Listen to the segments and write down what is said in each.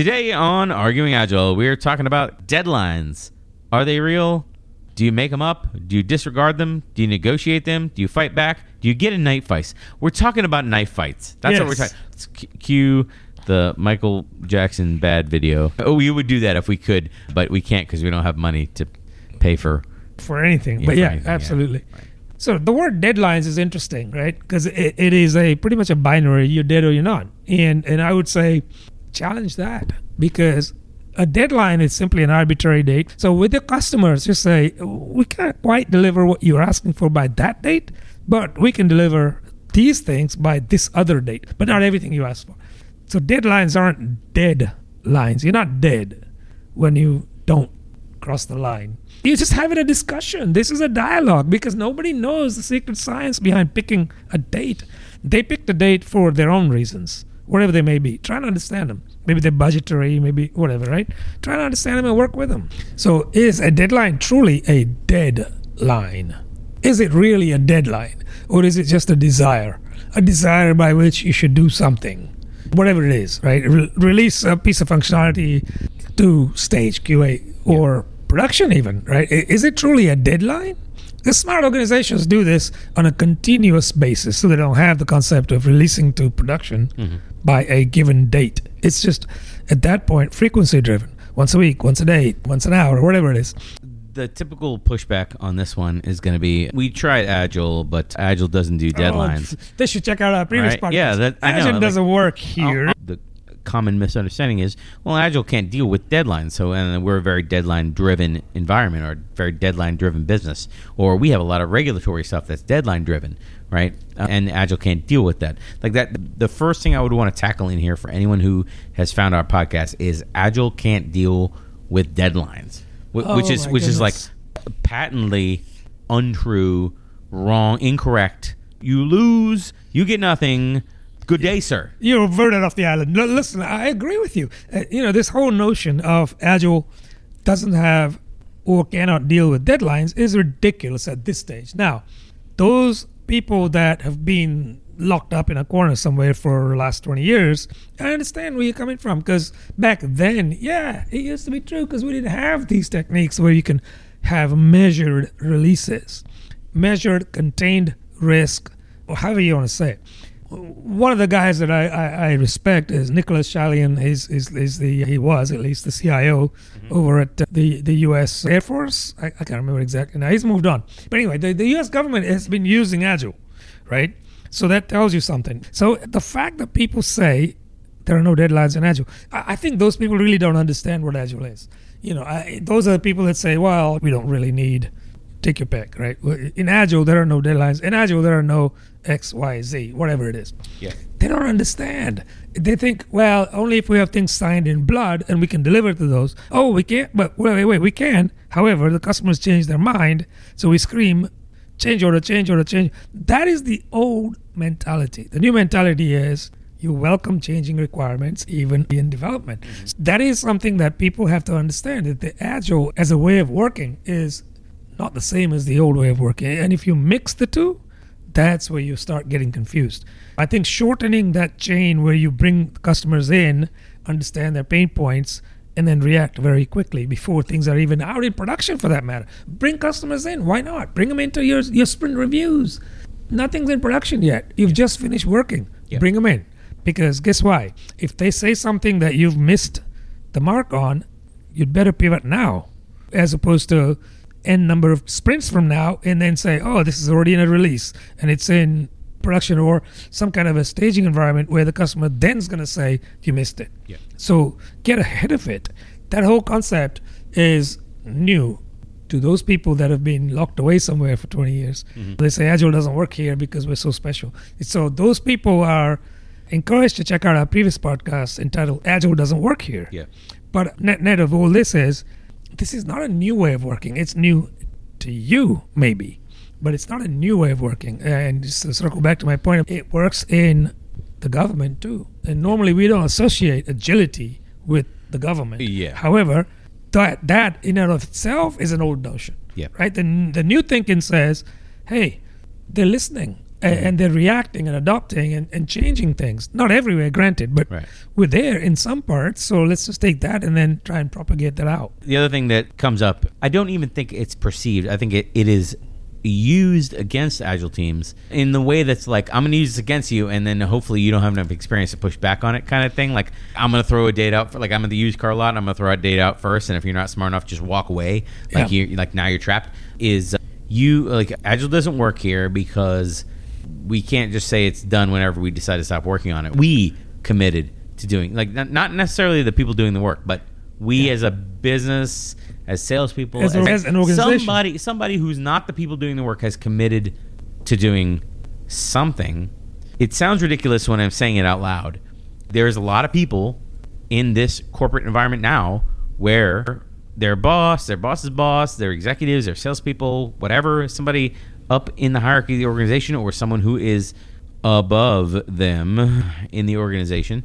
Today on Arguing Agile, we're talking about deadlines. Are they real? Do you make them up? Do you disregard them? Do you negotiate them? Do you fight back? Do you get in knife fights? We're talking about knife fights. That's what we're talking. Let's cue the Michael Jackson bad video. Oh, we would do that if we could, but we can't because we don't have money to pay for. for anything. Yeah, but for yeah, anything, yeah. absolutely. So the word deadlines is interesting, right? Because it, it is a pretty much a binary. You're dead or you're not. And and I would say challenge that because a deadline is simply an arbitrary date. So with the customers, you say we can't quite deliver what you're asking for by that date, but we can deliver these things by this other date, but not everything you ask for. So deadlines aren't dead lines. You're not dead when you don't cross the line. You're just having a discussion. This is a dialogue because nobody knows the secret science behind picking a date. They pick the date for their own reasons, whatever they may be. Try to understand them. Maybe they're budgetary, maybe whatever, right? Try to understand them and work with them. So, is a deadline truly a deadline? Is it really a deadline? Or is it just a desire? A desire by which you should do something, whatever it is, right? Re- release a piece of functionality to stage QA or production, even, right? Is it truly a deadline? The smart organizations do this on a continuous basis, so they don't have the concept of releasing to production mm-hmm. By a given date. It's just at that point frequency driven. Once a week, once a day, once an hour, whatever it is. The typical pushback on this one is going to be we tried Agile, but Agile doesn't do oh, deadlines. Oh, they should check out our previous Right, podcast. yeah, that- I know, Agile like- doesn't work here. Oh, the common misunderstanding is, well, Agile can't deal with deadlines. So, and we're a very deadline driven environment or very deadline driven business, or we have a lot of regulatory stuff that's deadline driven, right? Uh, and Agile can't deal with that. Like that, the first thing I would want to tackle in here for anyone who has found our podcast is Agile can't deal with deadlines, wh- which Oh, is my which is like patently untrue, wrong, incorrect. You lose, you get nothing. Good day, sir. You're voted off the island. Listen, I agree with you. Uh, you know, this whole notion of Agile doesn't have or cannot deal with deadlines is ridiculous at this stage. Now, those people that have been locked up in a corner somewhere for the last 20 years, I understand where you're coming from because back then, yeah, it used to be true because we didn't have these techniques where you can have measured releases, measured contained risk, or however you want to say it one of the guys that I, I, I respect is Nicolas Chaillan. He's, is is the he was at least the CIO over at uh, the the U.S. Air Force. I, I can't remember exactly now. He's moved on. But anyway, the, the U.S. government has been using Agile, right? So that tells you something. So the fact that people say there are no deadlines in Agile, I, I think those people really don't understand what Agile is. You know, I, those are the people that say, well, we don't really need take your pick, right? In Agile, there are no deadlines. In Agile, there are no X, Y, Z, whatever it is. Yeah. They don't understand. They think, well, only if we have things signed in blood and we can deliver to those. Oh, we can't, but wait, wait, wait, we can. However, the customers change their mind, so we scream, change order, change order, change. That is the old mentality. The new mentality is you welcome changing requirements even in development. Mm-hmm. That is something that people have to understand that the agile as a way of working is not the same as the old way of working. And if you mix the two, that's where you start getting confused. I think shortening that chain where you bring customers in, understand their pain points, and then react very quickly before things are even out in production for that matter. Bring customers in. Why not? Bring them into your, your sprint reviews. Nothing's in production yet. You've just finished working. Yeah. Bring them in. Because guess why? If they say something that you've missed the mark on, you'd better pivot now as opposed to n number of sprints from now and then say, oh, this is already in a release and it's in production or some kind of a staging environment where the customer then is going to say, you missed it. Yeah. So get ahead of it. That whole concept is new to those people that have been locked away somewhere for 20 years. Mm-hmm. They say Agile doesn't work here because we're so special. So those people are encouraged to check out our previous podcast entitled Agile Doesn't Work Here. Yeah. But net net of all this is, this is not a new way of working. It's new to you, maybe, but it's not a new way of working. And just to circle back to my point, it works in the government too. And normally we don't associate agility with the government. Yeah. However, that that in and of itself is an old notion. Yeah. Right. The the new thinking says, hey, they're listening. A- and, they're reacting and adopting and, and changing things. Not everywhere, granted, but Right. we're there in some parts. So let's just take that and then try and propagate that out. The other thing that comes up, I don't even think it's perceived. I think it, it is used against agile teams in the way that's like I'm going to use this against you, and then hopefully you don't have enough experience to push back on it, kind of thing. Like I'm going to throw a date out for like I'm at the used car lot, and I'm going to throw a date out first, and if you're not smart enough, just walk away. Like Yeah. you like now you're trapped. Is uh, you like agile doesn't work here because we can't just say it's done whenever we decide to stop working on it. We committed to doing like not necessarily the people doing the work, but we as a business, as salespeople, As a- as an organization. somebody somebody who's not the people doing the work has committed to doing something. It sounds ridiculous when I'm saying it out loud. There's a lot of people in this corporate environment now where their boss, their boss's boss, their executives, their salespeople, whatever, somebody up in the hierarchy of the organization or someone who is above them in the organization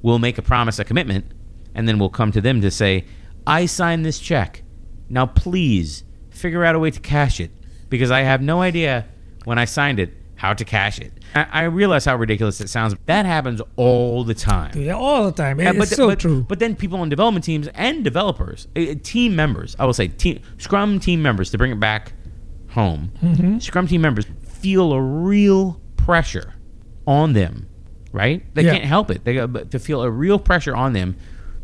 will make a promise, a commitment, and then we'll come to them to say, I signed this check. Now please figure out a way to cash it because I have no idea when I signed it how to cash it. I, I realize how ridiculous it sounds. That happens all the time. Yeah, all the time. Yeah, it's so but, true. But then people on development teams and developers, uh, team members, I will say, team, Scrum team members, to bring it back home, Mm-hmm. Scrum team members feel a real pressure on them, right? They Yeah. can't help it. They got to feel a real pressure on them.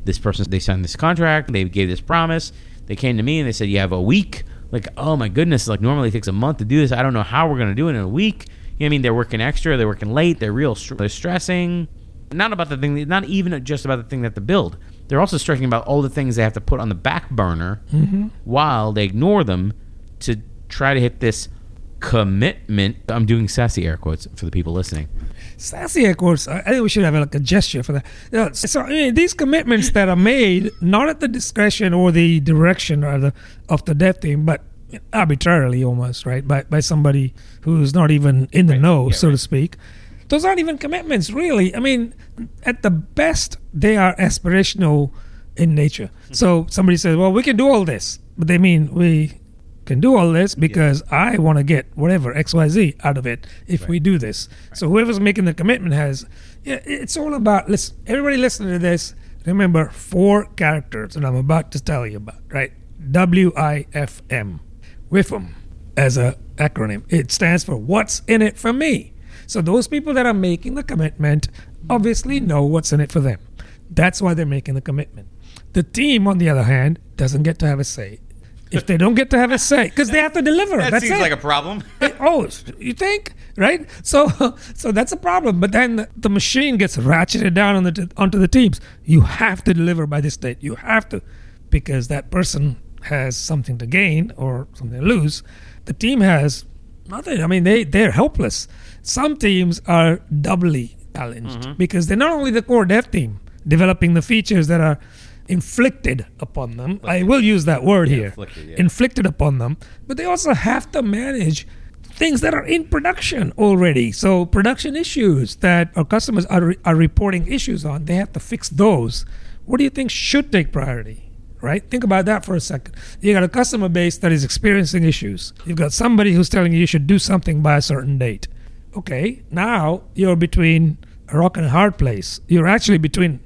This person, they signed this contract, they gave this promise. They came to me and they said, "You have a week." Like, oh my goodness! Like normally it takes a month to do this. I don't know how we're gonna do it in a week. You know what I mean? They're working extra. They're working late. They're real. They're stressing. Not about the thing. Not even just about the thing that to build. They're also stressing about all the things they have to put on the back burner while they ignore them to try to hit this commitment. I'm doing sassy air quotes for the people listening. Sassy, air quotes. I think we should have like a gesture for that. Yeah, so I mean, these commitments that are made not at the discretion or the direction or the of the dev team, but arbitrarily almost, right? By by somebody who's not even in the Right. know, Yeah, so right. to speak. Those aren't even commitments, really. I mean, at the best, they are aspirational in nature. Mm-hmm. So somebody says, "Well, we can do all this," but they mean we can do all this because I want to get whatever X Y Z out of it if we do this. So whoever's making the commitment has. Yeah, it's all about. Listen, everybody listening to this. Remember four characters that I'm about to tell you about. Right? W I F M. WIFM as a acronym. It stands for What's in it for me. So those people that are making the commitment obviously know what's in it for them. That's why they're making the commitment. The team, on the other hand, doesn't get to have a say. If they don't get to have a say, because they have to deliver. that's seems it. Like a problem. It- oh, you think, right? So, so that's a problem. But then the, the machine gets ratcheted down on the onto the teams. You have to deliver by this date. You have to, because that person has something to gain or something to lose. The team has nothing. I mean, they they're helpless. Some teams are doubly challenged mm-hmm. because they're not only the core dev team developing the features that are inflicted upon them. I will use that word here inflicted, yeah. inflicted upon them, but they also have to manage things that are in production already. So production issues that our customers are, are reporting issues on, they have to fix those. What do you think should take priority? Right? Think about that for a second. You got a customer base that is experiencing issues. You've got somebody who's telling you you should do something by a certain date. Okay, now you're between a rock and a hard place. You're actually between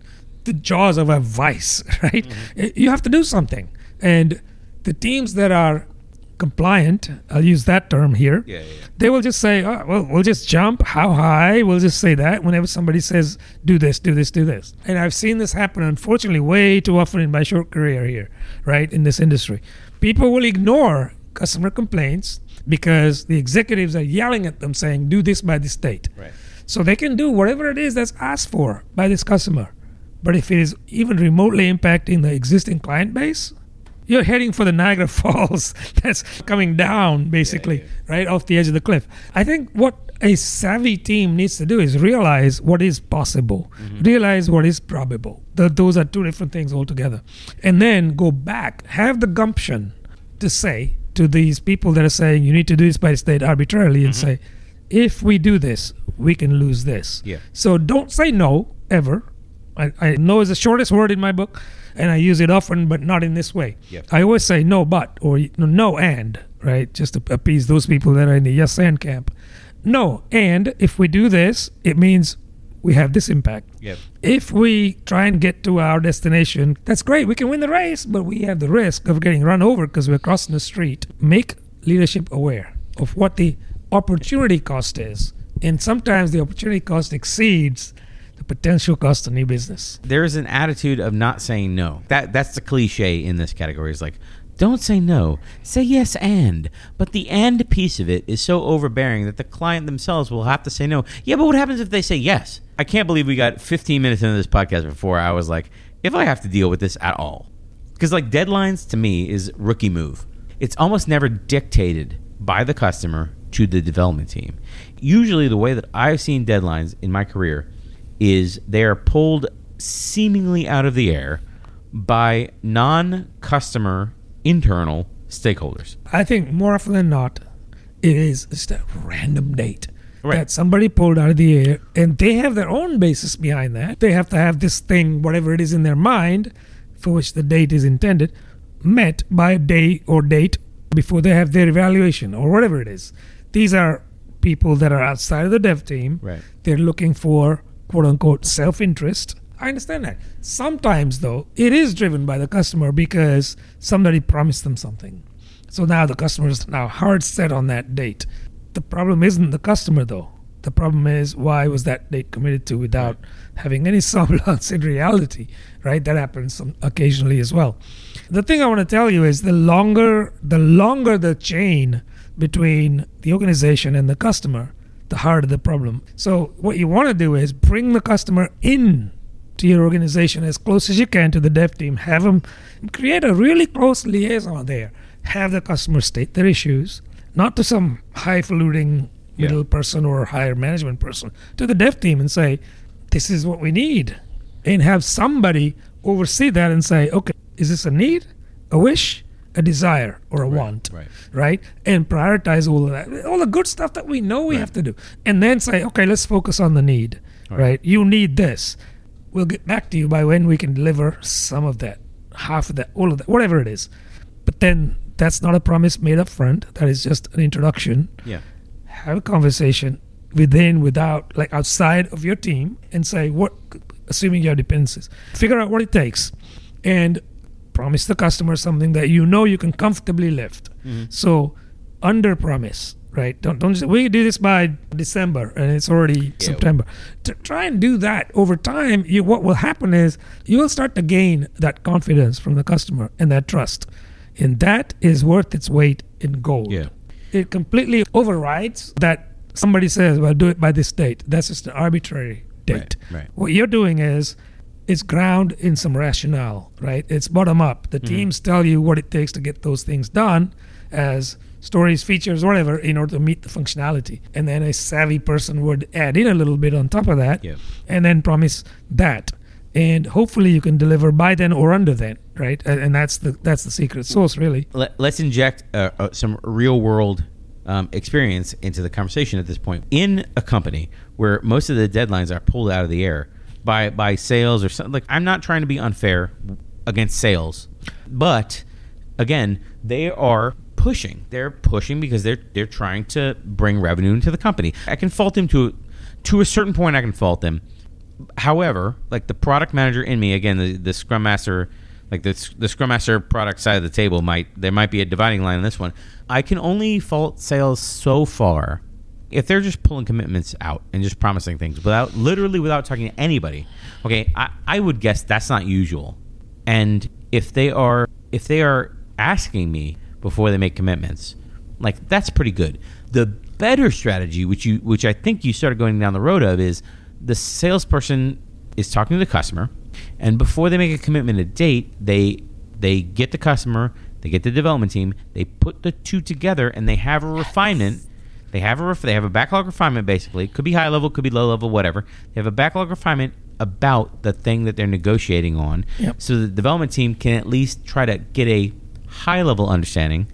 the jaws of a vice, right? Mm-hmm. You have to do something. And the teams that are compliant, I'll use that term here, Yeah, yeah, yeah. they will just say, oh, well, we'll just jump. How high? We'll just say that whenever somebody says, do this, do this, do this. And I've seen this happen, unfortunately, way too often in my short career here, right, in this industry. People will ignore customer complaints because the executives are yelling at them saying, do this by this date. Right. So they can do whatever it is that's asked for by this customer. But if it is even remotely impacting the existing client base, you're heading for the Niagara Falls that's coming down, basically, yeah. right off the edge of the cliff. I think what a savvy team needs to do is realize what is possible, mm-hmm. realize what is probable. Th- those are two different things altogether. And then go back, have the gumption to say to these people that are saying you need to do this by state arbitrarily and mm-hmm. say, if we do this, we can lose this. Yeah. So don't say no ever. I, I know is the shortest word in my book, and I use it often, but not in this way. Yep. I always say no, but or no and right, just to appease those people that are in the yes and camp. no. And if we do this, it means we have this impact. Yep. If we try and get to our destination, that's great. We can win the race, but we have the risk of getting run over because we're crossing the street. Make leadership aware of what the opportunity cost is. And sometimes the opportunity cost exceeds the potential cost of new business. There's an attitude of not saying no. That that's the cliche in this category. Is like, don't say no. Say yes and. But the and piece of it is so overbearing that the client themselves will have to say no. Yeah, but what happens if they say yes? I can't believe we got 15 minutes into this podcast before I was like, if I have to deal with this at all. Because like deadlines to me is rookie move. It's almost never dictated by the customer to the development team. Usually the way that I've seen deadlines in my career is they are pulled seemingly out of the air by non-customer internal stakeholders. I think more often than not, it is just a random date Right. that somebody pulled out of the air, and they have their own basis behind that. They have to have this thing, whatever it is in their mind, for which the date is intended, met by a day or date before they have their evaluation or whatever it is. These are people that are outside of the dev team. Right. They're looking for quote unquote self interest. I understand that. Sometimes, though, it is driven by the customer because somebody promised them something. So now the customer is now hard set on that date. The problem isn't the customer, though. The problem is why was that date committed to without having any semblance in reality, right? That happens occasionally as well. The thing I want to tell you is the longer the longer the chain between the organization and the customer, the harder the problem. So what you want to do is bring the customer in to your organization as close as you can to the dev team. Have them create a really close liaison there. Have the customer state their issues, not to some highfalutin Yeah. middle person or higher management person, to the dev team and say, "This is what we need," and have somebody oversee that and say, "Okay, is this a need, a wish, a desire, or a want?" right. right? And prioritize all of that, all the good stuff that we know we Right. have to do, and then say, okay, let's focus on the need, Right. right? You need this. We'll get back to you by when we can deliver some of that, half of that, all of that, whatever it is. But then that's not a promise made up front. That is just an introduction. Yeah. Have a conversation within, without, like outside of your team, and say what, assuming you have dependencies, figure out what it takes, and promise the customer something that you know you can comfortably lift. Mm-hmm. So under promise, right? Don't don't just we do this by December and it's already Yeah. September. To try and do that over time, you what will happen is you will start to gain that confidence from the customer and that trust. And that is worth its weight in gold. Yeah. It completely overrides that somebody says, Well, do it by this date. That's just an arbitrary date. Right, right. What you're doing is it's ground in some rationale, right? It's bottom up. The teams tell you what it takes to get those things done as stories, features, whatever, in order to meet the functionality. And then a savvy person would add in a little bit on top of that Yeah. and then promise that. And hopefully you can deliver by then or under then, right? And, and that's the that's the secret sauce, really. Let, let's inject uh, uh, some real world um, experience into the conversation at this point. In a company where most of the deadlines are pulled out of the air by by sales or something, like I'm not trying to be unfair against sales, but again, they are pushing. They're pushing because they're they're trying to bring revenue into the company. I can fault them to to a certain point. I can fault them. However, like the product manager in me, again, the, the scrum master, like the, the scrum master product side of the table might there might be a dividing line in this one. I can only fault sales so far if they're just pulling commitments out and just promising things without literally without talking to anybody. Okay, I, I would guess that's not usual. And if they are if they are asking me before they make commitments, like that's pretty good. The better strategy, which you which I think you started going down the road of, is the salesperson is talking to the customer, and before they make a commitment a date, they they get the customer, they get the development team, they put the two together, and they have a refinement. They have a ref- they have a backlog refinement basically. Could be high level, could be low level, whatever. They have a backlog refinement about the thing that they're negotiating on, Yep. so the development team can at least try to get a high level understanding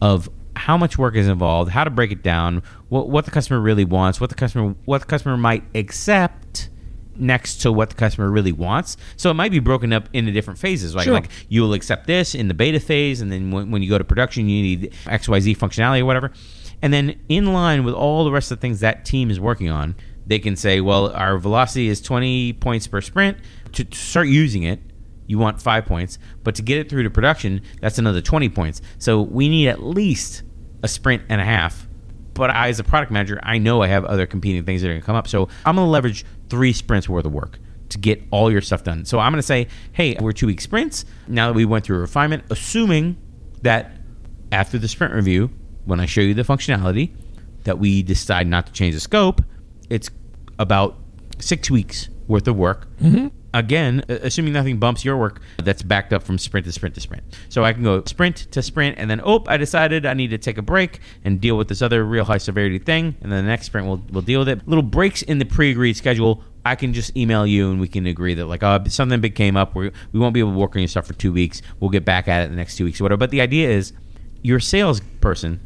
of how much work is involved, how to break it down, what what the customer really wants, what the customer what the customer might accept next to what the customer really wants. So it might be broken up into different phases. Like Sure. like you will accept this in the beta phase, and then when, when you go to production, you need X Y Z functionality or whatever. And then in line with all the rest of the things that team is working on, they can say, well, our velocity is 20 points per sprint. To, start using it, you want five points, but to get it through to production, that's another 20 points. So we need at least a sprint and a half. But I, as a product manager, I know I have other competing things that are going to come up. So I'm going to leverage three sprints worth of work to get all your stuff done. So I'm going to say, hey, we're two week sprints. Now that we went through a refinement, assuming that after the sprint review, when I show you the functionality, that we decide not to change the scope, it's about six weeks worth of work. Mm-hmm. Again, assuming nothing bumps your work, that's backed up from sprint to sprint to sprint. So I can go sprint to sprint, and then oh, I decided I need to take a break and deal with this other real high severity thing, and then the next sprint we'll we'll deal with it. Little breaks in the pre-agreed schedule. I can just email you and we can agree that like oh something big came up we we won't be able to work on your stuff for two weeks. We'll get back at it in the next two weeks or whatever. But the idea is your salesperson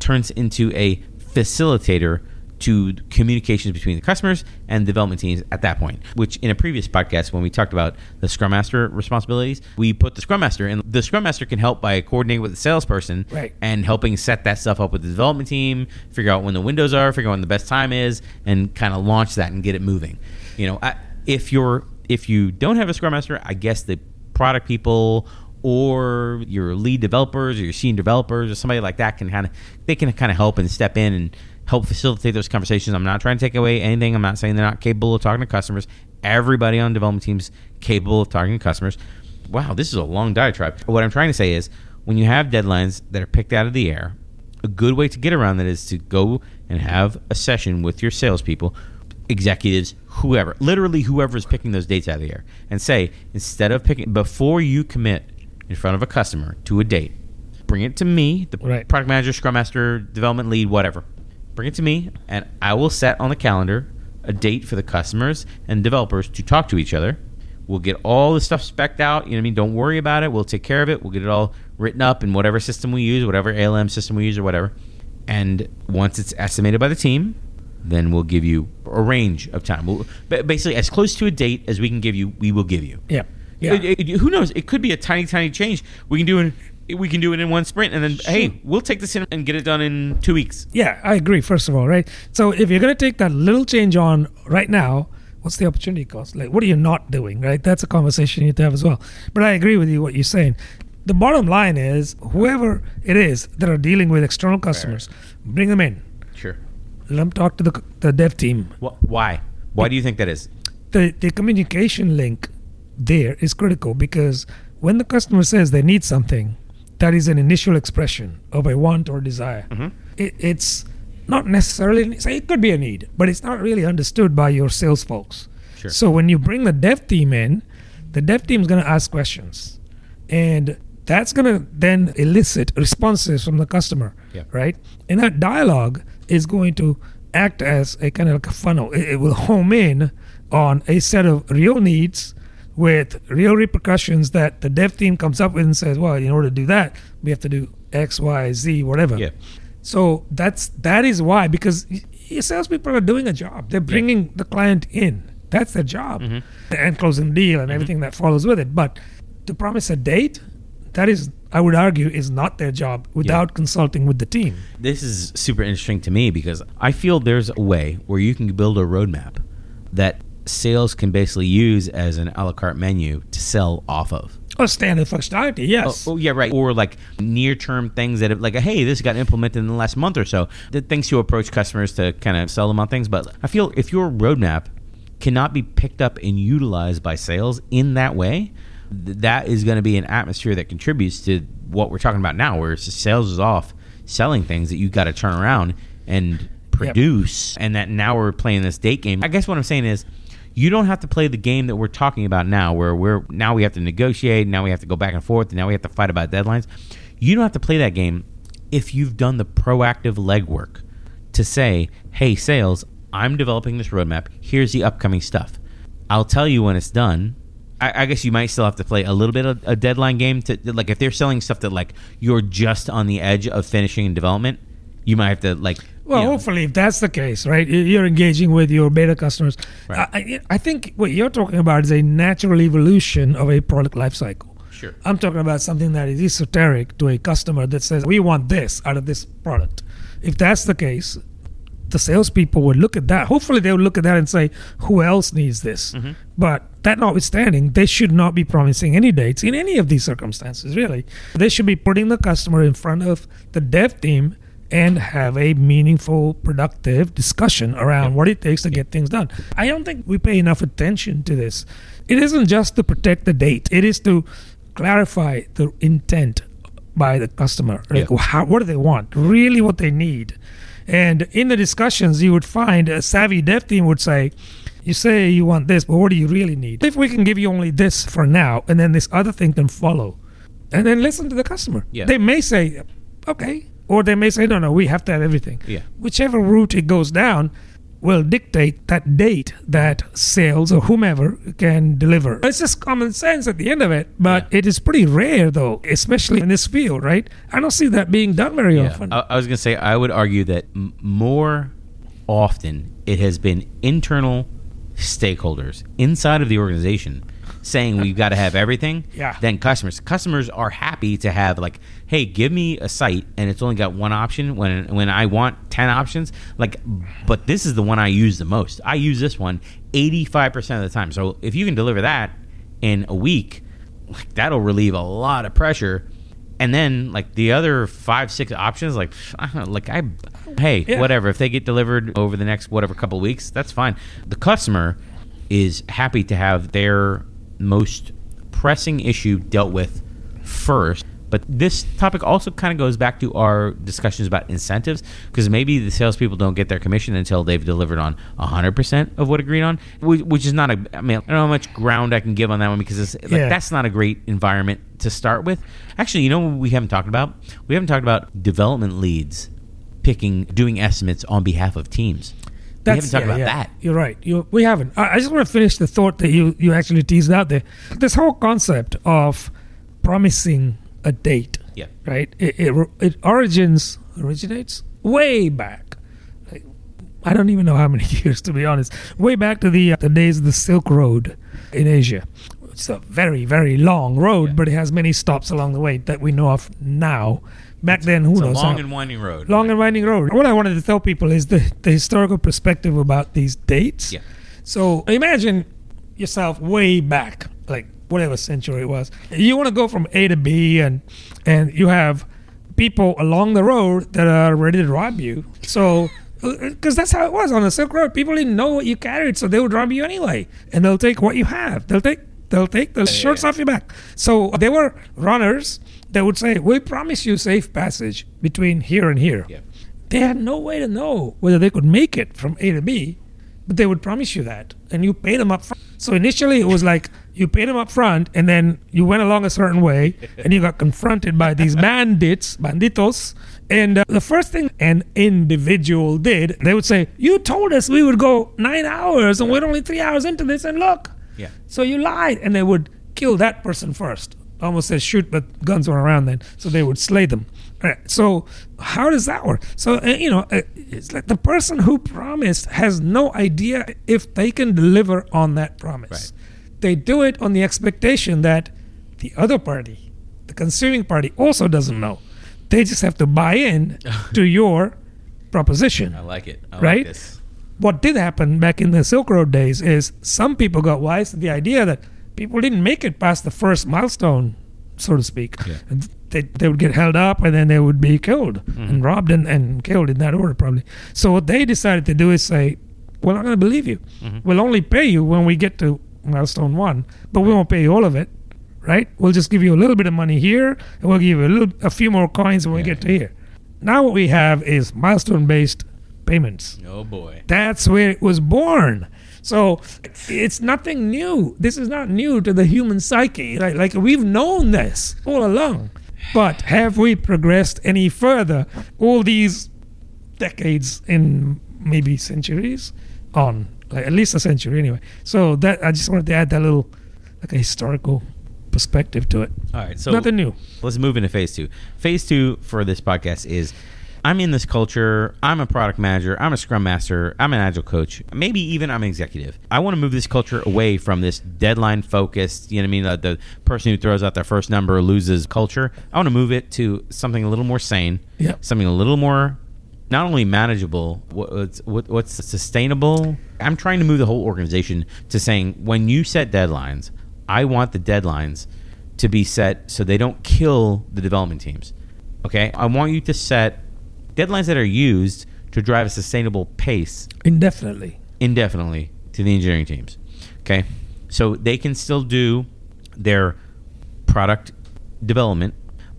turns into a facilitator to communications between the customers and development teams at that point. Which in a previous podcast, when we talked about the Scrum Master responsibilities, we put the Scrum Master, and the Scrum Master can help by coordinating with the salesperson Right. and helping set that stuff up with the development team, figure out when the windows are, figure out when the best time is, and kind of launch that and get it moving. You know, I, if you're if you don't have a Scrum Master, I guess the product people or your lead developers or your senior developers or somebody like that can kind of they can kind of help and step in and help facilitate those conversations. I'm not trying to take away anything. I'm not saying they're not capable of talking to customers. Everybody on development teams capable of talking to customers. Wow, this is a long diatribe. What I'm trying to say is when you have deadlines that are picked out of the air, a good way to get around that is to go and have a session with your salespeople, executives, whoever, literally whoever is picking those dates out of the air, and say instead of picking before you commit in front of a customer to a date, bring it to me, the Right. product manager, scrum master, development lead, whatever. Bring it to me, and I will set on the calendar a date for the customers and developers to talk to each other. We'll get all the stuff specced out. You know what I mean? Don't worry about it. We'll take care of it. We'll get it all written up in whatever system we use, whatever ALM system we use, or whatever. And once it's estimated by the team, then we'll give you a range of time. We'll, basically, as close to a date as we can give you, we will give you. Yeah. Yeah. It- it- who knows? It could be a tiny, tiny change. We can do it. We can do it in one sprint, and then hey, we'll take this in and get it done in two weeks. Yeah, I agree. First of all, right. So if you're going to take that little change on right now, what's the opportunity cost? Like, what are you not doing? Right. That's a conversation you need to have as well. But I agree with you what you're saying. The bottom line is, whoever it is that are dealing with external customers, bring them in. Sure. Let them talk to the the dev team. Wh- Why? Why do you think that is? The the communication link there is critical because when the customer says they need something, that is an initial expression of a want or desire. Mhm. It, it's not necessarily say it could be a need, but it's not really understood by your sales folks. Sure. So when you bring the dev team in, the dev team is going to ask questions, and that's going to then elicit responses from the customer, Yeah. right? And that dialogue is going to act as a kind of like a funnel. It, it will home in on a set of real needs with real repercussions that the dev team comes up with and says, well, in order to do that, we have to do X, Y, Z, whatever. Yeah. So that's that is why because salespeople are doing a job. They're bringing the client in. That's their job, mm-hmm. and closing the deal and mm-hmm. everything that follows with it. But to promise a date, that is, I would argue, is not their job without consulting with the team. This is super interesting to me because I feel there's a way where you can build a roadmap that sales can basically use as an a la carte menu to sell off of. Or standard functionality, yes. Oh, oh, yeah, right. Or like near term things that have, like, hey, this got implemented in the last month or so. The things to approach customers to kind of sell them on things. But I feel if your roadmap cannot be picked up and utilized by sales in that way, th- that is going to be an atmosphere that contributes to what we're talking about now, where sales is off selling things that you got to turn around and produce, and that now we're playing this date game. I guess what I'm saying is you don't have to play the game that we're talking about now where we're now we have to negotiate now we have to go back and forth and now we have to fight about deadlines. You don't have to play that game if you've done the proactive legwork to say hey sales i'm developing this roadmap. Here's the upcoming stuff. I'll tell you when it's done. I, I guess you might still have to play a little bit of a deadline game to like if they're selling stuff that like you're just on the edge of finishing in development you might have to like Well, you know, hopefully, if that's the case, right, you- you're engaging with your beta customers. Right. I, I I think what you're talking about is a natural evolution of a product lifecycle. Sure. I'm talking about something that is esoteric to a customer that says, we want this out of this product. If that's the case, the salespeople would look at that. Hopefully, they would look at that and say, who else needs this? Mm-hmm. But that notwithstanding, they should not be promising any dates in any of these circumstances, really. They should be putting the customer in front of the dev team and have a meaningful, productive discussion around what it takes to get things done. I don't think we pay enough attention to this. It isn't just to protect the date, it is to clarify the intent by the customer. Like, Yeah. how, what do they want? Really, what they need. And in the discussions, you would find a savvy dev team would say, You say you want this, but what do you really need? If we can give you only this for now, and then this other thing can follow, and then listen to the customer. Yeah. They may say, Okay. Or they may say, No, no, we have to have everything. Yeah. Whichever route it goes down will dictate that date that sales or whomever can deliver. It's just common sense at the end of it, but Yeah. it is pretty rare though, especially in this field, right? I don't see that being done very often. I, I was going to say, I would argue that m- more often it has been internal stakeholders inside of the organization saying we've got to have everything Yeah. than customers. Customers are happy to have like, hey, give me a site and it's only got one option when when I want 10 options. Like but this is the one I use the most. I use this one 85% of the time. So if you can deliver that in a week, like that'll relieve a lot of pressure. And then like the other five, six options, like I don't know, like I, hey, Yeah. whatever. If they get delivered over the next whatever couple of weeks, that's fine. The customer is happy to have their most pressing issue dealt with first. But this topic also kind of goes back to our discussions about incentives because maybe the salespeople don't get their commission until they've delivered on 100% of what agreed on, which, which is not a, I mean, I don't know how much ground I can give on that one because it's, like, Yeah. that's not a great environment to start with. Actually, you know what we haven't talked about? We haven't talked about development leads picking, doing estimates on behalf of teams. We haven't talked yeah, about yeah. that. You're right. You, we haven't. I, I just want to finish the thought that you, you actually teased out there. This whole concept of promising a date, Yeah. right? It, it, it origins originates way back. Like, I don't even know how many years, to be honest. Way back to the uh, the days of the Silk Road in Asia. It's a very very long road, Yeah. but it has many stops along the way that we know of now. Back then, who It's a knows? long how- and winding road. long and winding road. What I wanted to tell people is the, the historical perspective about these dates. Yeah. So imagine yourself way back, like whatever century it was. You want to go from A to B, and and you have people along the road that are ready to rob you. So. Uh, uh, because that's how it was on the Silk Road. People didn't know what you carried, so they would rob you anyway, and they'll take what you have. They'll take they'll take the shirts yeah. off your back. So they were runners They would say, "We promise you safe passage between here and here." Yeah. They had no way to know whether they could make it from A to B, but they would promise you that, and you paid them up front. So initially, it was like you paid them up front, and then you went along a certain way, and you got confronted by these bandits, banditos. And uh, the first thing an individual did, they would say, "You told us we would go nine hours, and we're only three hours into this, and look." Yeah. So you lied, and they would kill that person first. Almost said shoot, but guns weren't around then, so they would slay them. All right, So how does that work? So uh, you know, uh, it's like the person who promised has no idea if they can deliver on that promise. Right. They do it on the expectation that the other party, the consuming party, also doesn't know. They just have to buy in to your proposition I like it. I Right? like this. What did happen back in the Silk Road days is some people got wise to the idea that people didn't make it past the first milestone, so to speak. Yeah. And They, they would get held up and then they would be killed mm-hmm. and robbed and, and killed in that order, probably. So, what they decided to do is say, We're not going to believe you. Mm-hmm. We'll only pay you when we get to milestone one, but we won't pay you all of it, right? We'll just give you a little bit of money here and we'll give you a, little, a few more coins when we Yeah. get to here. Now, what we have is milestone based payments. Oh boy. That's where it was born. So it's nothing new. This is not new to the human psyche. Like, like we've known this all along. But have we progressed any further all these decades in maybe centuries on? Like at least a century anyway. So that I just wanted to add that little like a historical perspective to it. All right. So Nothing new. let's move into phase two. Phase two for this podcast is I'm in this culture. I'm a product manager. I'm a scrum master. I'm an agile coach. Maybe even I'm an executive. I want to move this culture away from this deadline focused, you know what I mean? The, the person who throws out their first number loses culture. I want to move it to something a little more sane, Yep. something a little more not only manageable, what's, what, what's sustainable. I'm trying to move the whole organization to saying when you set deadlines, I want the deadlines to be set so they don't kill the development teams. Okay? I want you to set deadlines that are used to drive a sustainable pace Indefinitely. indefinitely to the engineering teams. Okay? So they can still do their product development,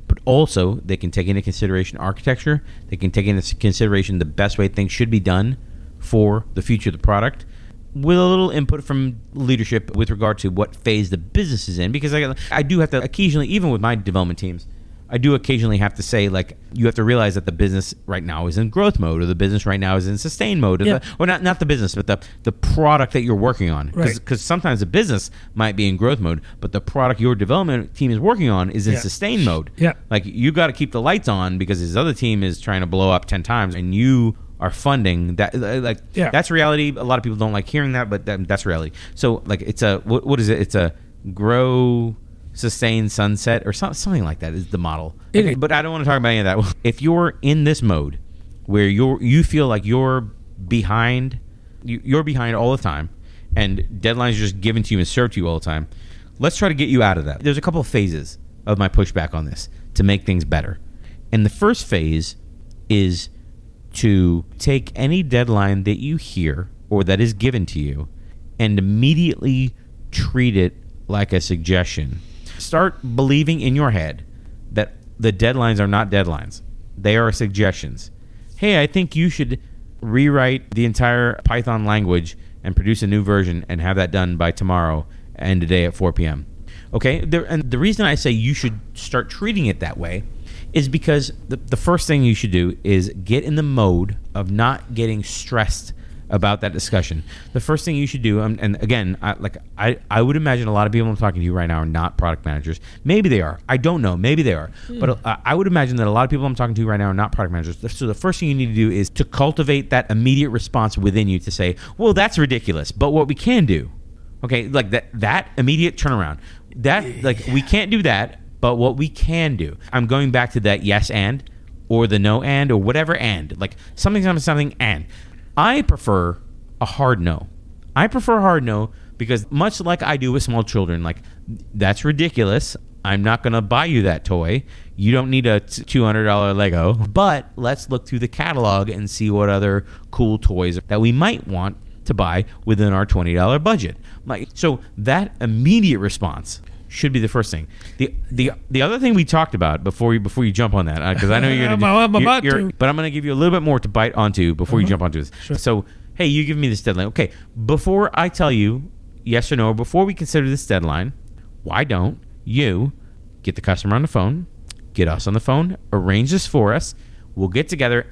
but also they can take into consideration architecture. They can take into consideration the best way things should be done for the future of the product. With a little input from leadership with regard to what phase the business is in, because I, I do have to occasionally, even with my development teams, I do occasionally have to say, like, you have to realize that the business right now is in growth mode, or the business right now is in sustain mode, or, Yeah. the, or not not the business, but the the product that you're working on. Because Right. sometimes the business might be in growth mode, but the product your development team is working on is in Yeah. sustain mode. Yeah. like you got to keep the lights on because his other team is trying to blow up ten times, and you are funding that. Like Yeah. that's reality. A lot of people don't like hearing that, but that, that's reality. So like it's a what, what is it? It's a grow sustain sunset or some, something like that is the model. Okay, but i don't want to talk about any of that. If you're in this mode where you're you feel like you're behind you, you're behind all the time and deadlines are just given to you and served to you all the time let's try to get you out of that. There's a couple of phases of my pushback on this to make things better. And the first phase is to take any deadline that you hear or that is given to you and immediately treat it like a suggestion. Start believing in your head that the deadlines are not deadlines, they are suggestions. Hey, I think you should rewrite the entire Python language and produce a new version and have that done by tomorrow and today at 4 p.m. Okay, there, and the reason I say you should start treating it that way is because the, the first thing you should do is get in the mode of not getting stressed about that discussion. The first thing you should do, um, and again, I, like I, I would imagine a lot of people I'm talking to you right now are not product managers. Maybe they are. I don't know. Maybe they are. But uh, I would imagine that a lot of people I'm talking to right now are not product managers. So the first thing you need to do is to cultivate that immediate response within you to say, "Well, that's ridiculous." But what we can do, okay, like that that immediate turnaround. That like we can't do that, but what we can do. I'm going back to that yes and or the no and or whatever and like something something something and. I prefer a hard no. I prefer a hard no because much like I do with small children, like that's ridiculous. I'm not going to buy you that toy. You don't need a $200 Lego. But let's look through the catalog and see what other cool toys that we might want to buy within our $20 budget. Like so that immediate response should be the first thing. The the the other thing we talked about before you before you jump on that uh, because I know you're I'm- gonna I'm you're- about you're- to. but I'm going to give you a little bit more to bite onto before you mm-hmm. jump onto this. Sure. So, hey, you give me this deadline. Okay, before I tell you yes or no, before we consider this deadline, why don't you get the customer on the phone, get us on the phone, arrange this for us. We'll get together,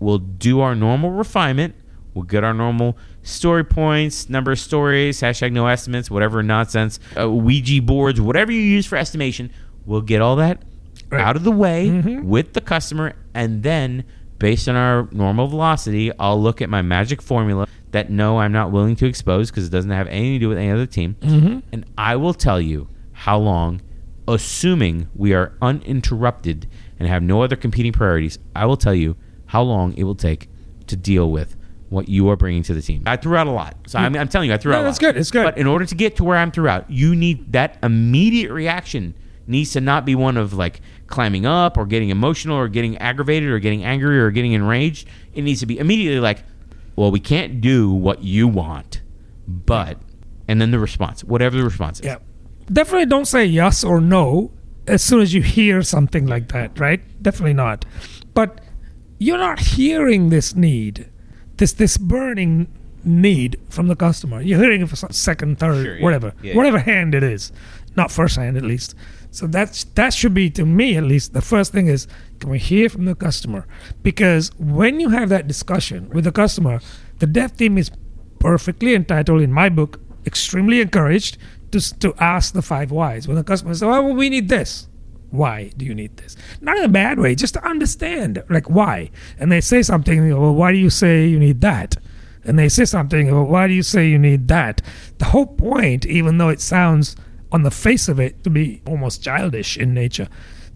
we'll do our normal refinement, we'll get our normal story points, number of stories, hashtag no estimates, whatever nonsense, uh, Ouija boards, whatever you use for estimation. We'll get all that Right. out of the way Mhm. with the customer, and then based on our normal velocity, I'll look at my magic formula that no, I'm not willing to expose because it doesn't have anything to do with any other team, Mm-hmm. and I will tell you how long, assuming we are uninterrupted and have no other competing priorities. I will tell you how long it will take to deal with what you are bringing to the team. I threw out a lot, so I'm, I'm telling you, I threw No, out. a that's lot. good, it's good. But in order to get to where I'm throughout, you need that immediate reaction needs to not be one of like climbing up or getting emotional or getting aggravated or getting angry or getting enraged. It needs to be immediately like, well, we can't do what you want, but, and then the response, whatever the response is. Yeah. Definitely don't say yes or no as soon as you hear something like that, right? Definitely not. But you're not hearing this need, this this burning need from the customer. You're hearing it for second, third, Sure, yeah. whatever, Yeah, whatever hand it is, not first hand at least. So that's that should be to me at least the first thing is can we hear from the customer? Because when you have that discussion with the customer, the dev team is perfectly entitled in my book, extremely encouraged to to ask the five whys. When the customer says, "Oh, well, we need this," Why do you need this? Not in a bad way, just to understand, like why. And they say something, and you go, well, why do you say you need that? And they say something, well, why do you say you need that? The whole point, even though it sounds on the face of it to be almost childish in nature,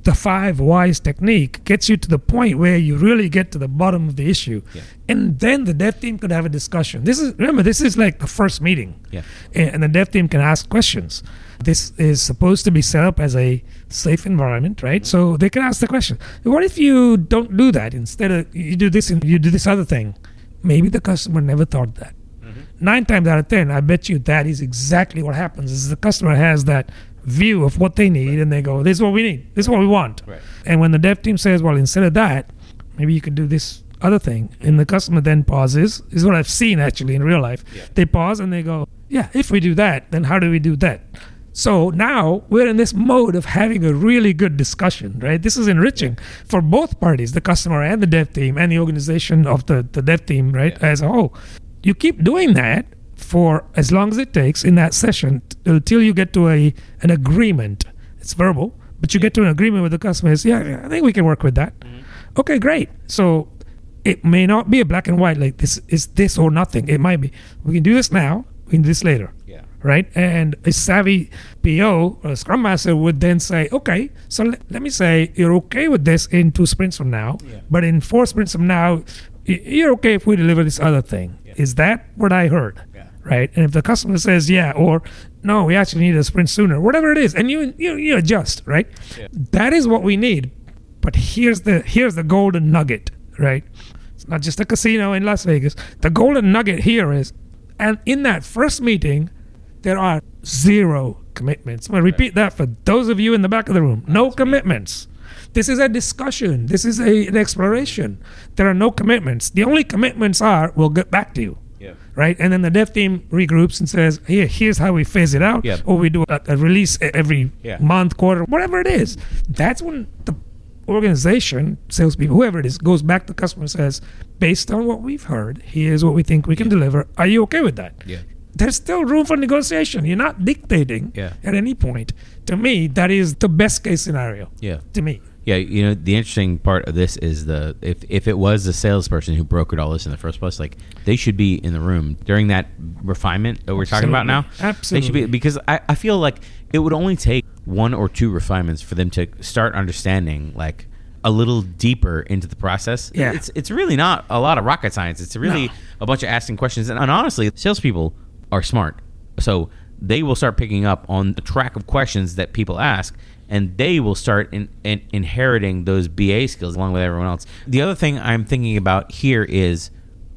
the five whys technique gets you to the point where you really get to the bottom of the issue. Yeah. And then the dev team could have a discussion. This is remember, this is like the first meeting. Yeah. And and the dev team can ask questions. This is supposed to be set up as a safe environment, right? So they can ask the question. What if you don't do that? Instead of you do this and you do this other thing. Maybe the customer never thought that. Mm-hmm. Nine times out of ten, I bet you that is exactly what happens. Is the customer has that view of what they need, and they go, "This is what we need. This is what we want." Right. And when the dev team says, "Well, instead of that, maybe you could do this other thing," and the customer then pauses, is what I've seen actually in real life. Yeah. They pause and they go, "Yeah, if we do that, then how do we do that?" So now we're in this mode of having a really good discussion, right? This is enriching for both parties, the customer and the dev team, and the organization of the, the dev team, right, Yeah. as a whole. You keep doing that for as long as it takes in that session until you get to a an agreement. It's verbal, but you get to an agreement with the customer. Is yeah, yeah, I think we can work with that. Mm-hmm. Okay, great. So it may not be a black and white like this is this or nothing. It might be we can do this now, we can do this later Yeah. Right? And a savvy PO or a Scrum Master would then say, okay, so let, let me say you're okay with this in two sprints from now, Yeah. but in four sprints from now, y- you're okay if we deliver this other thing. Yeah. Is that what I heard? Yeah. Right? And if the customer says, yeah, or no, we actually need a sprint sooner, whatever it is, and you you, you adjust, right? That is what we need. But here's the here's the golden nugget, right? It's not just a casino in Las Vegas. The golden nugget here is, and in that first meeting, there are zero commitments. I'm gonna repeat that for those of you in the back of the room. No commitments. This is a discussion. This is a, an exploration. There are no commitments. The only commitments are we'll get back to you Yeah. right? And then the dev team regroups and says, "Here, here's how we phase it out, Yeah. or we do a, a release every Yeah. month, quarter, whatever it is." That's when the organization, salespeople, whoever it is, goes back to the customer and says, "Based on what we've heard, here's what we think we can deliver. Are you okay with that?" Yeah. There's still room for negotiation. You're not dictating Yeah. at any point. To me, that is the best case scenario. Yeah. To me, Yeah, you know the interesting part of this is the if if it was the salesperson who brokered all this in the first place, like they should be in the room during that refinement that we're talking about now. Absolutely. they should be because I, I feel like it would only take one or two refinements for them to start understanding like a little deeper into the process. Yeah. it's it's really not a lot of rocket science. It's really No. a bunch of asking questions, and, and honestly, salespeople are smart, so they will start picking up on the track of questions that people ask, and they will start in, in, inheriting those BA skills along with everyone else. The other thing I'm thinking about here is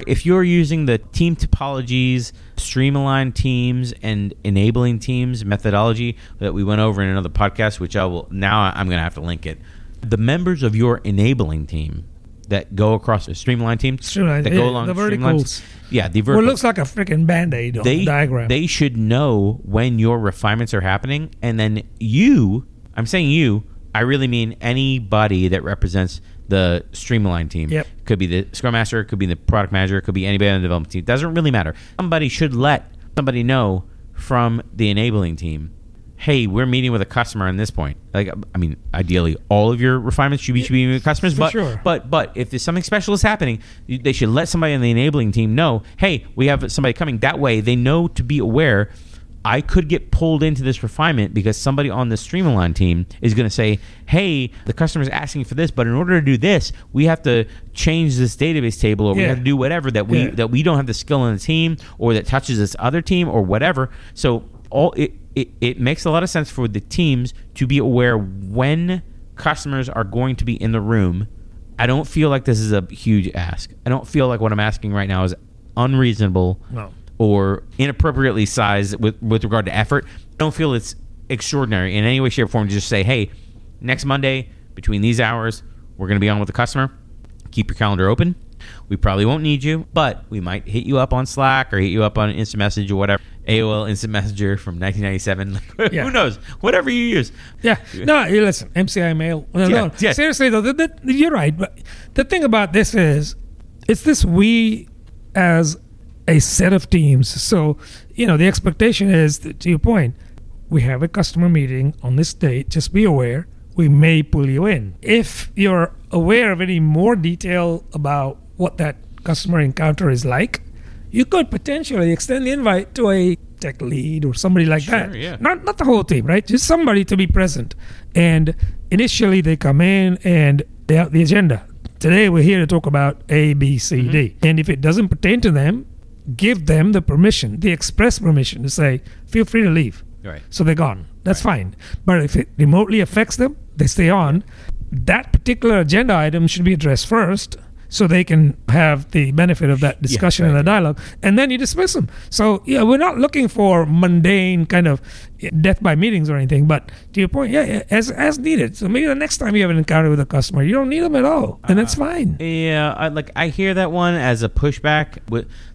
if you're using the team topologies, streamline teams, and enabling teams methodology that we went over in another podcast, which I will now I'm going to have to link it. The members of your enabling team that go across the streamline team Streamline, that yeah, go along the streamlines- verticals. Yeah, the well, it looks like a freaking band aid on they the diagram. they should know when your refinements are happening, and then you. I'm saying you. I really mean anybody that represents the Streamline team. Yep. Could be the Scrum Master, could be the product manager, could be anybody on the development team. Doesn't really matter. Somebody should let somebody know from the enabling team. Hey, we're meeting with a customer on this point. Like, I mean, ideally, all of your refinements should be, should be meeting with customers. For but, sure. but but if there's something special is happening, they should let somebody in the enabling team know. Hey, we have somebody coming. That way, they know to be aware. I could get pulled into this refinement because somebody on the Streamline team is going to say, "Hey, the customer's asking for this, but in order to do this, we have to change this database table, or we have to do whatever that we Yeah. that we don't have the skill in the team, or that touches this other team, or whatever." So all it, it it makes a lot of sense for the teams to be aware when customers are going to be in the room. I don't feel like this is a huge ask. I don't feel like what I'm asking right now is unreasonable No. or inappropriately sized with, with regard to effort. I don't feel it's extraordinary in any way, shape, or form to just say, hey, next Monday between these hours, we're going to be on with the customer. Keep your calendar open. We probably won't need you, but we might hit you up on Slack or hit you up on Instant Message or whatever. AOL Instant Messenger from 1997. Yeah. Who knows? Whatever you use. Yeah. No, you listen, MCI mail. No, Yeah, no. yeah. Seriously though, you're right. But the thing about this is, it's this we as a set of teams. So you know the expectation is, to your point, we have a customer meeting on this date. Just be aware. we may pull you in. If you're aware of any more detail about what that customer encounter is like, you could potentially extend the invite to a tech lead or somebody like Sure, that. yeah. Not not the whole team, right? Just somebody to be present. And initially they come in and they have the agenda. Today we're here to talk about A, B, C, D. Mm-hmm. And if it doesn't pertain to them, give them the permission, the express permission to say, feel free to leave. Right. So they're gone. That's Right. fine. But if it remotely affects them, they stay on. That particular agenda item should be addressed first so they can have the benefit of that discussion and right. the dialogue. And then you dismiss them. So, yeah, we're not looking for mundane kind of death by meetings or anything. But to your point, yeah, as, as needed. So maybe the next time you have an encounter with a customer, you don't need them at all. And that's uh, fine. Yeah, I, like I hear that one as a pushback.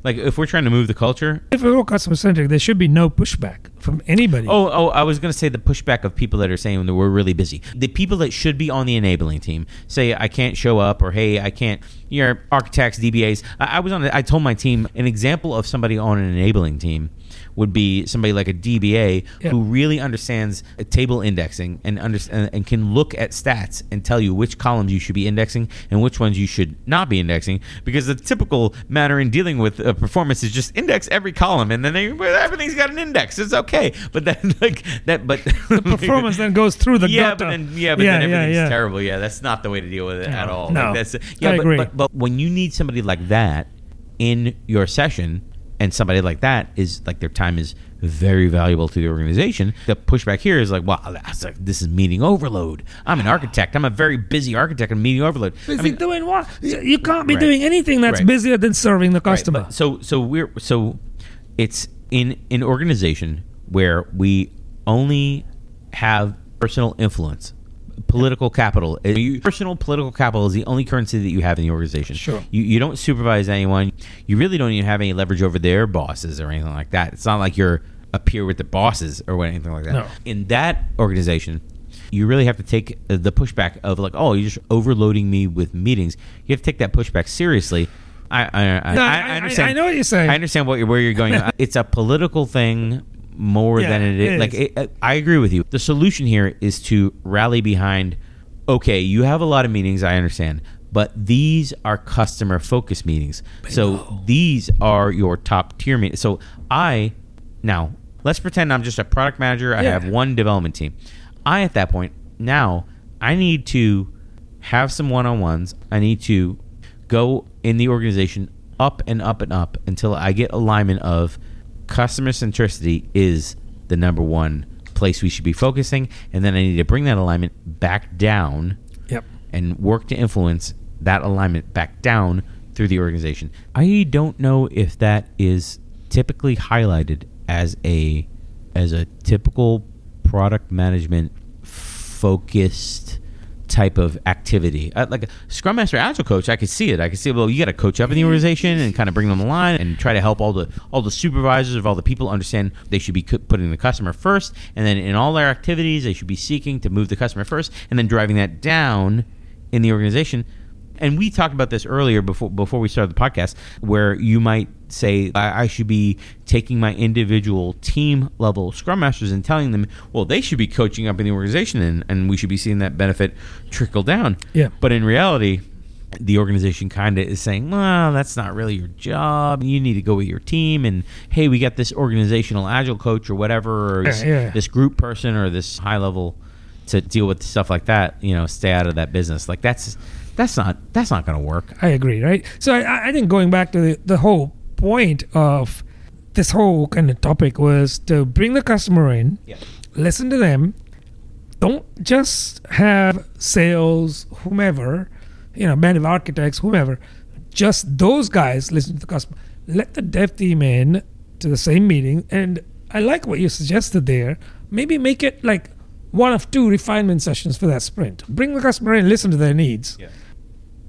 Like if we're trying to move the culture. If we're all customer centric, there should be no pushback from anybody. Oh, oh, I was going to say the pushback of people that are saying that we're really busy. The people that should be on the enabling team say I can't show up or hey I can't. Your architects, DBAs. I, I was on. I told my team an example of somebody on an enabling team would be somebody like a DBA Yeah. who really understands table indexing and, under, and can look at stats and tell you which columns you should be indexing and which ones you should not be indexing because the typical manner in dealing with uh, performance is just index every column and then they, everything's got an index it's okay but then like that but the performance then goes through the yeah, gutter. but then yeah, but Yeah, then yeah, everything's yeah. terrible. Yeah, that's not the way to deal with it at all. no. Like, that's yeah, I but, agree. But, but when you need somebody like that in your session, and somebody like that is like their time is very valuable to the organization. The pushback here is like, well, that's like, this is meeting overload. I'm an architect. I'm a very busy architect. I'm meeting overload. Busy I mean, doing what? You can't be Right. doing anything that's Right. busier than serving the customer. but so so we're so it's in an organization where we only have personal influence. Political capital, you- personal political capital is the only currency that you have in the organization. Sure. you, you don't supervise anyone. You really don't even have any leverage over their bosses or anything like that. It's not like you're a peer with the bosses or anything like that. No. In that organization, you really have to take uh, the pushback of like, oh, you're just overloading me with meetings. You have to take that pushback seriously. I I, I, No, I, I- I- understand. I know what you're saying. I understand what you're, where you're going. it's a political thing more Yeah, than it is. it Like is. it, I agree with you. The solution here is to rally behind. Okay, you have a lot of meetings. I understand, but these are customer focused meetings. So these are your top tier meetings. So I now let's pretend I'm just a product manager. I have one development team. I at that point now I need to have some one on ones. I need to go in the organization up and up and up until I get alignment of customer centricity is the number one place we should be focusing, and then I need to bring that alignment back down Yep. and work to influence that alignment back down through the organization. I don't know if that is typically highlighted as a as a typical product management focused type of activity. Uh, like a Scrum Master Agile coach, I could see it. I could see well, you got to coach up in the organization and kind of bring them the line and try to help all the all the supervisors of all the people understand they should be putting the customer first, and then in all their activities they should be seeking to move the customer first, and then driving that down in the organization. And we talked about this earlier before before we started the podcast, where you might say I, I should be taking my individual team level scrum masters and telling them, well, they should be coaching up in the organization, and, and we should be seeing that benefit trickle down. Yeah. But in reality, the organization kind of is saying, well, that's not really your job. You need to go with your team. And hey, we got this organizational agile coach or whatever, or this, Yeah, yeah. this group person or this high level to deal with stuff like that. You know, stay out of that business. Like that's that's not that's not going to work. I agree, right? So I, I think going back to the, the whole point of this whole kind of topic was to bring the customer in, Yeah. listen to them. Don't just have sales, whomever, you know, band of architects, whomever. Just those guys listen to the customer. Let the dev team in to the same meeting. And I like what you suggested there. Maybe make it like one of two refinement sessions for that sprint. Bring the customer in, listen to their needs.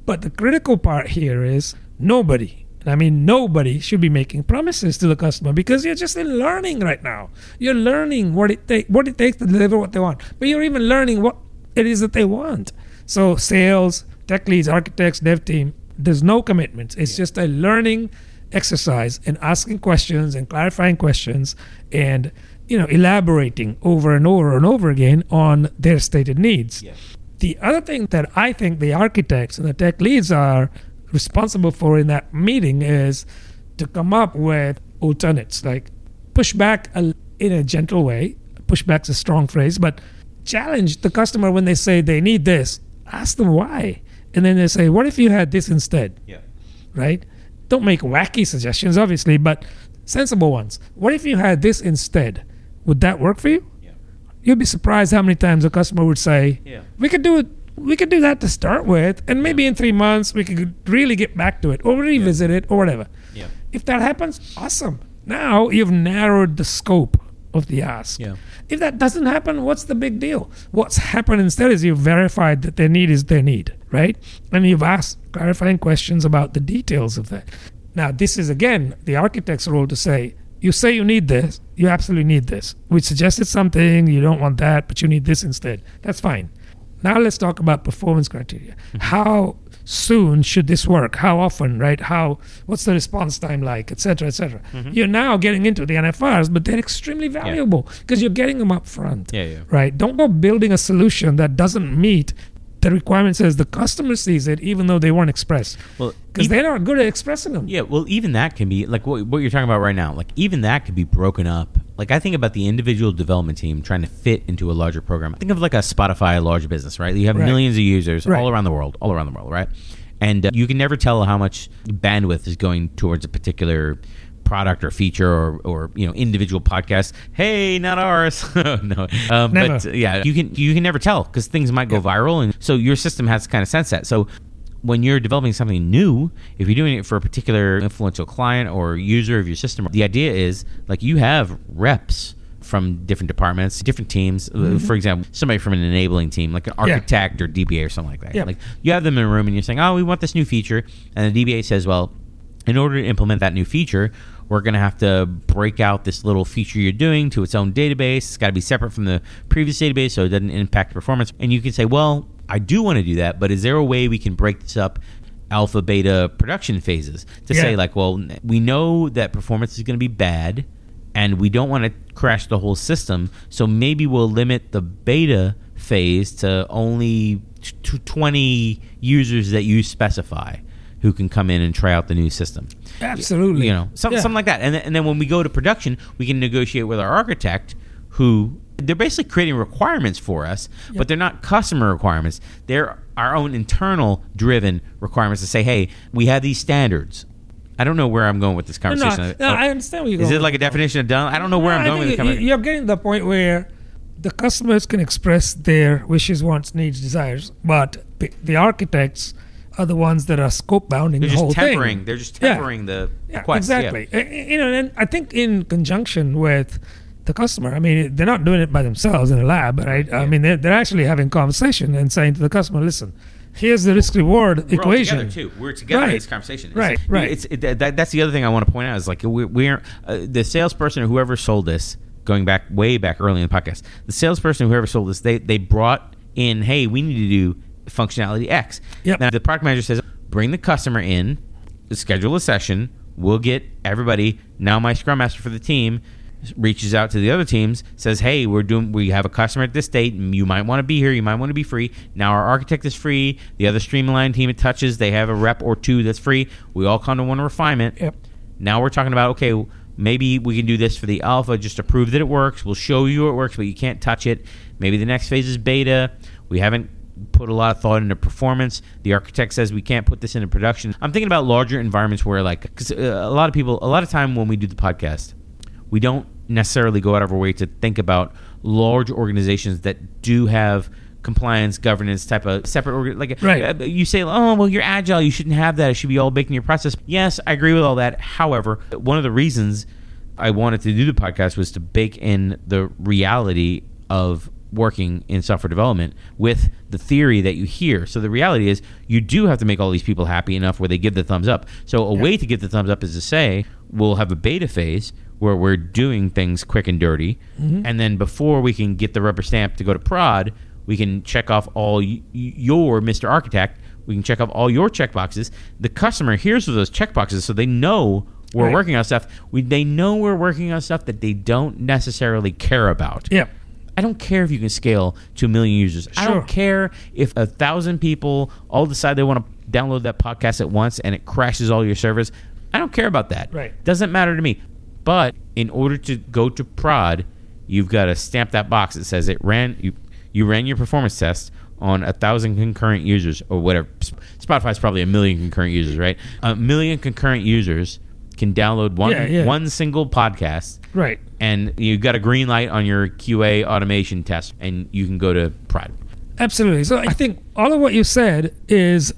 But the critical part here is nobody, and I mean nobody, should be making promises to the customer because you're just in learning right now. You're learning what it take, what it takes to deliver what they want, but you're even learning what it is that they want. So sales, tech leads, architects, dev team, there's no commitments. It's just a learning exercise and asking questions and clarifying questions and you know, elaborating over and over and over again on their stated needs. Yeah. The other thing that I think the architects and the tech leads are responsible for in that meeting is to come up with alternates, like push back a, in a gentle way. Pushback's a strong phrase, but challenge the customer when they say they need this. Ask them why, and then they say, "What if you had this instead?" Yeah. Right? Don't make wacky suggestions, obviously, but sensible ones. What if you had this instead? Would that work for you? Yeah. You'd be surprised how many times a customer would say, Yeah. "We could do it. We could do that to start with, and maybe in three months we could really get back to it, or revisit it, or whatever." Yeah. If that happens, awesome. Now you've narrowed the scope of the ask. Yeah. If that doesn't happen, what's the big deal? What's happened instead is you've verified that their need is their need, right? And you've asked clarifying questions about the details of that. Now, this is again the architect's role to say, you say you need this, you absolutely need this. We suggested something, you don't want that, but you need this instead. That's fine. Now let's talk about performance criteria. Mm-hmm. How soon should this work? How often, right? How what's the response time like, et cetera, et cetera. Mm-hmm. You're now getting into the NFRs, but they're extremely valuable because you're getting them up front. Yeah, yeah. Right. Don't go building a solution that doesn't meet the requirements as the customer sees it, even though they weren't expressed. Well, Because they're not good at expressing them. Yeah, well, even that can be like what, what you're talking about right now. Like even that could be broken up. Like I think about the individual development team trying to fit into a larger program. I think of like a Spotify, a large business, right? You have Right. millions of users Right. all around the world, all around the world, right? And uh, you can never tell how much bandwidth is going towards a particular product or feature or, or you know individual podcast. Hey, not ours. no, um, but yeah, you can you can never tell because things might go viral, and so your system has to kind of sense that. So when you're developing something new, if you're doing it for a particular influential client or user of your system, the idea is like you have reps from different departments, different teams. Uh, For example, somebody from an enabling team, like an Mm-hmm. Yeah. architect or DBA or something like that. Yeah. Like you have them in a room and you're saying, "Oh, we want this new feature," and the DBA says, "Well, in order to implement that new feature." We're going to have to break out this little feature you're doing to its own database. It's got to be separate from the previous database so it doesn't impact performance. And you can say, well, I do want to do that, but is there a way we can break this up alpha, beta production phases to Yeah. say, like, well, we know that performance is going to be bad and we don't want to crash the whole system. So maybe we'll limit the beta phase to only t- t- 20 users that you specify who can come in and try out the new system. Absolutely. You know, some, Yeah. something like that. And then, and then when we go to production, we can negotiate with our architect who they're basically creating requirements for us, but they're not customer requirements. They're our own internal driven requirements to say, hey, we have these standards. I don't know where I'm going with this No, no, conversation. no, Oh, I understand where you're is it like a definition of done? I don't know where No, I'm I going with think the you- conversation. You're getting the point where the customers can express their wishes, wants, needs, desires, but the architects are the ones that are scope bounding They're the whole just tempering. thing. They're just Yeah. tempering the Yeah, request. yeah. exactly. Uh, You know, and I think in conjunction with the customer, I mean, they're not doing it by themselves in a lab, right? I mean, they're, they're actually having conversation and saying to the customer, listen, here's the risk reward equation. We're all together too. We're together in Right. this conversation. It's- Right, right. It's it, that, that's the other thing I want to point out is like we're, we're uh, the salesperson or whoever sold this going back way back early in the podcast. The salesperson whoever sold this they they brought in hey we need to do functionality X. Yep. Now the product manager says bring the customer in, schedule a session. We'll get everybody. Now my scrum master for the team reaches out to the other teams says hey we're doing we have a customer at this date you might want to be here you might want to be free now our architect is free the other streamline team it touches they have a rep or two that's free we all come to one refinement Yep. now we're talking about okay maybe we can do this for the alpha just to prove that it works we'll show you it works but you can't touch it maybe the next phase is beta we haven't put a lot of thought into performance. The architect says we can't put this into production. I'm thinking about larger environments where like because uh, a lot of people a lot of time when we do the podcast we don't necessarily go out of our way to think about large organizations that do have compliance governance type of separate organ like Right. uh, you say oh well you're agile. You shouldn't have that. It should be all baked in your process. Yes i agree with all that. However one of the reasons i wanted to do the podcast was to bake in the reality of working in software development with the theory that you hear so the reality is you do have to make all these people happy enough where they give the thumbs up so a way to get the thumbs up is to say we'll have a beta phase where we're doing things quick and dirty mm-hmm. and then before we can get the rubber stamp to go to prod we can check off all y- your Mr. Architect. We can check off all your checkboxes. The customer hears those checkboxes, so they know we're Right. working on stuff. We they know we're working on stuff that they don't necessarily care about. Yeah. I don't care if you can scale to a million users. I don't care if a thousand people all decide they want to download that podcast at once and it crashes all your servers. I don't care about that. Right. Doesn't matter to me. But in order to go to prod, you've got to stamp that box that says it ran you you ran your performance test on a thousand concurrent users or whatever. Sp- Spotify's probably a million concurrent users, right? A million concurrent users can download one Yeah, yeah. one single podcast Right. and you've got a green light on your QA automation test, and you can go to Pride. Absolutely. So I think all of what you said is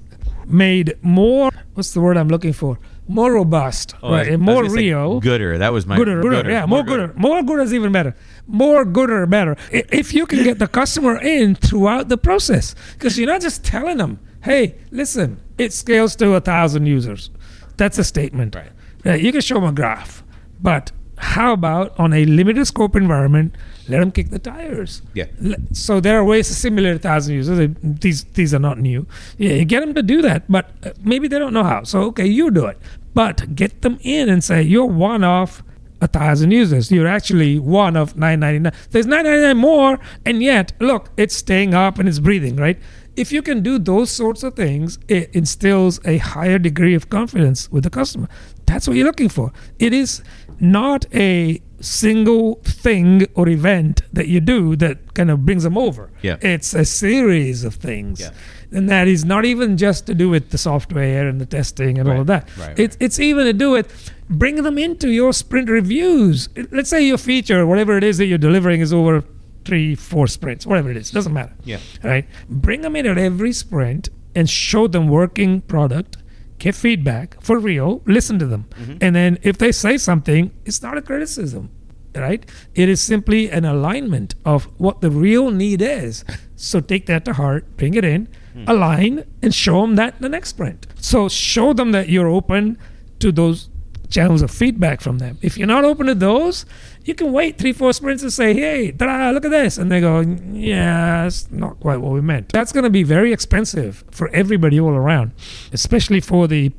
made more. What's the word I'm looking for? More robust, Oh, right? And more real. gooder. That was my gooder, gooder, yeah, more gooder. More gooder is even better. More gooder, better. If you can get the customer in throughout the process, because you're not just telling them, "Hey, listen, it scales to a thousand users." That's a statement. Right. Right, You can show them a graph, but how about on a limited scope environment? Let them kick the tires. Yeah. So there are ways to simulate a thousand users. These these are not new. Yeah, you get them to do that, but uh, maybe they don't know how. So okay, you do it, but get them in and say you're one of a thousand users. You're actually one of nine ninety nine. There's nine ninety nine more, and yet look, it's staying up and it's breathing. Right. If you can do those sorts of things, it instills a higher degree of confidence with the customer. That's what you're looking for. It is not a single thing or event that you do that kind of brings them over. Yeah. It's a series of things. Yeah. And that is not even just to do with the software and the testing and all of that. right, It's it's even to do with bring them into your sprint reviews. Let's say your feature, whatever it is that you're delivering, is over three, four sprints, whatever it is, doesn't matter. Yeah. Right? Bring them in at every sprint and show them working product. Get feedback for real. Listen to them, Mm-hmm. and then if they say something, it's not a criticism, right? It is simply an alignment of what the real need is. So take that to heart, bring it in, Hmm. align, and show them that in the next sprint. So show them that you're open to those channels of feedback from them. If you're not open to those, you can wait three, four sprints and say, hey, ta look at this. And they go, yeah, it's not quite what we meant. That's going to be very expensive for everybody all around, especially for the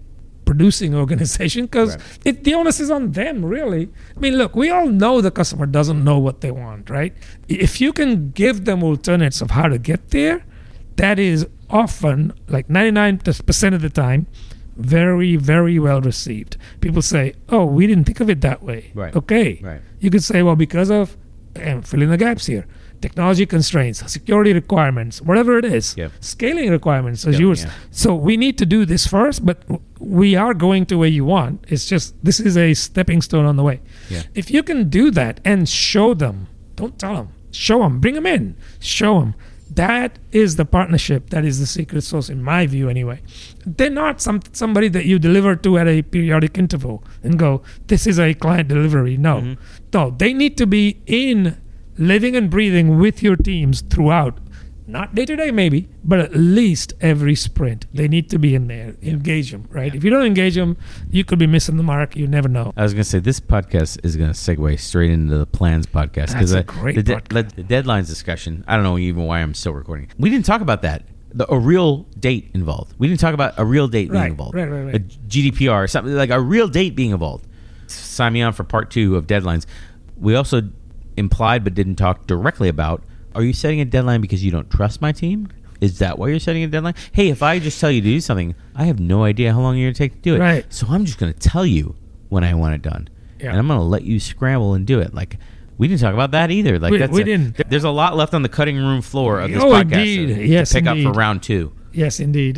producing organization because Right. the onus is on them really i mean look we all know the customer doesn't know what they want right if you can give them alternates of how to get there that is often like 99% of the time very very well received people say oh we didn't think of it that way Right. okay Right. you could say well because of and fill in the gaps here technology constraints security requirements whatever it is Yep. scaling requirements as Yeah, you were yeah. so we need to do this first but we are going to where you want it's just this is a stepping stone on the way Yeah. if you can do that and show them don't tell them show them bring them in show them that is the partnership that is the secret sauce in my view anyway. They're not some somebody that you deliver to at a periodic interval and go this is a client delivery. No. Mm-hmm. no they need to be in living and breathing with your teams throughout not day to day maybe but at least every sprint they need to be in there engage them right if you don't engage them you could be missing the mark you never know I was going to say this podcast is going to segue straight into the plans podcast That's a great the, de- podcast. the deadlines discussion. I don't know even why I'm still recording. We didn't talk about that. The, a real date involved. We didn't talk about a real date being involved. right, right, right. A GDPR, something like a real date being involved. Sign me on for part two of deadlines. We also implied but didn't talk directly about. Are you setting a deadline because you don't trust my team? Is that why you're setting a deadline? Hey, if I just tell you to do something, I have no idea how long you're going to take to do it. Right. So I'm just going to tell you when I want it done, Yeah. and I'm going to let you scramble and do it. Like we didn't talk about that either. Like We- that's we a- didn't. There's a lot left on the cutting room floor of this Oh, podcast indeed. to, to Yes, pick up for round two. yes indeed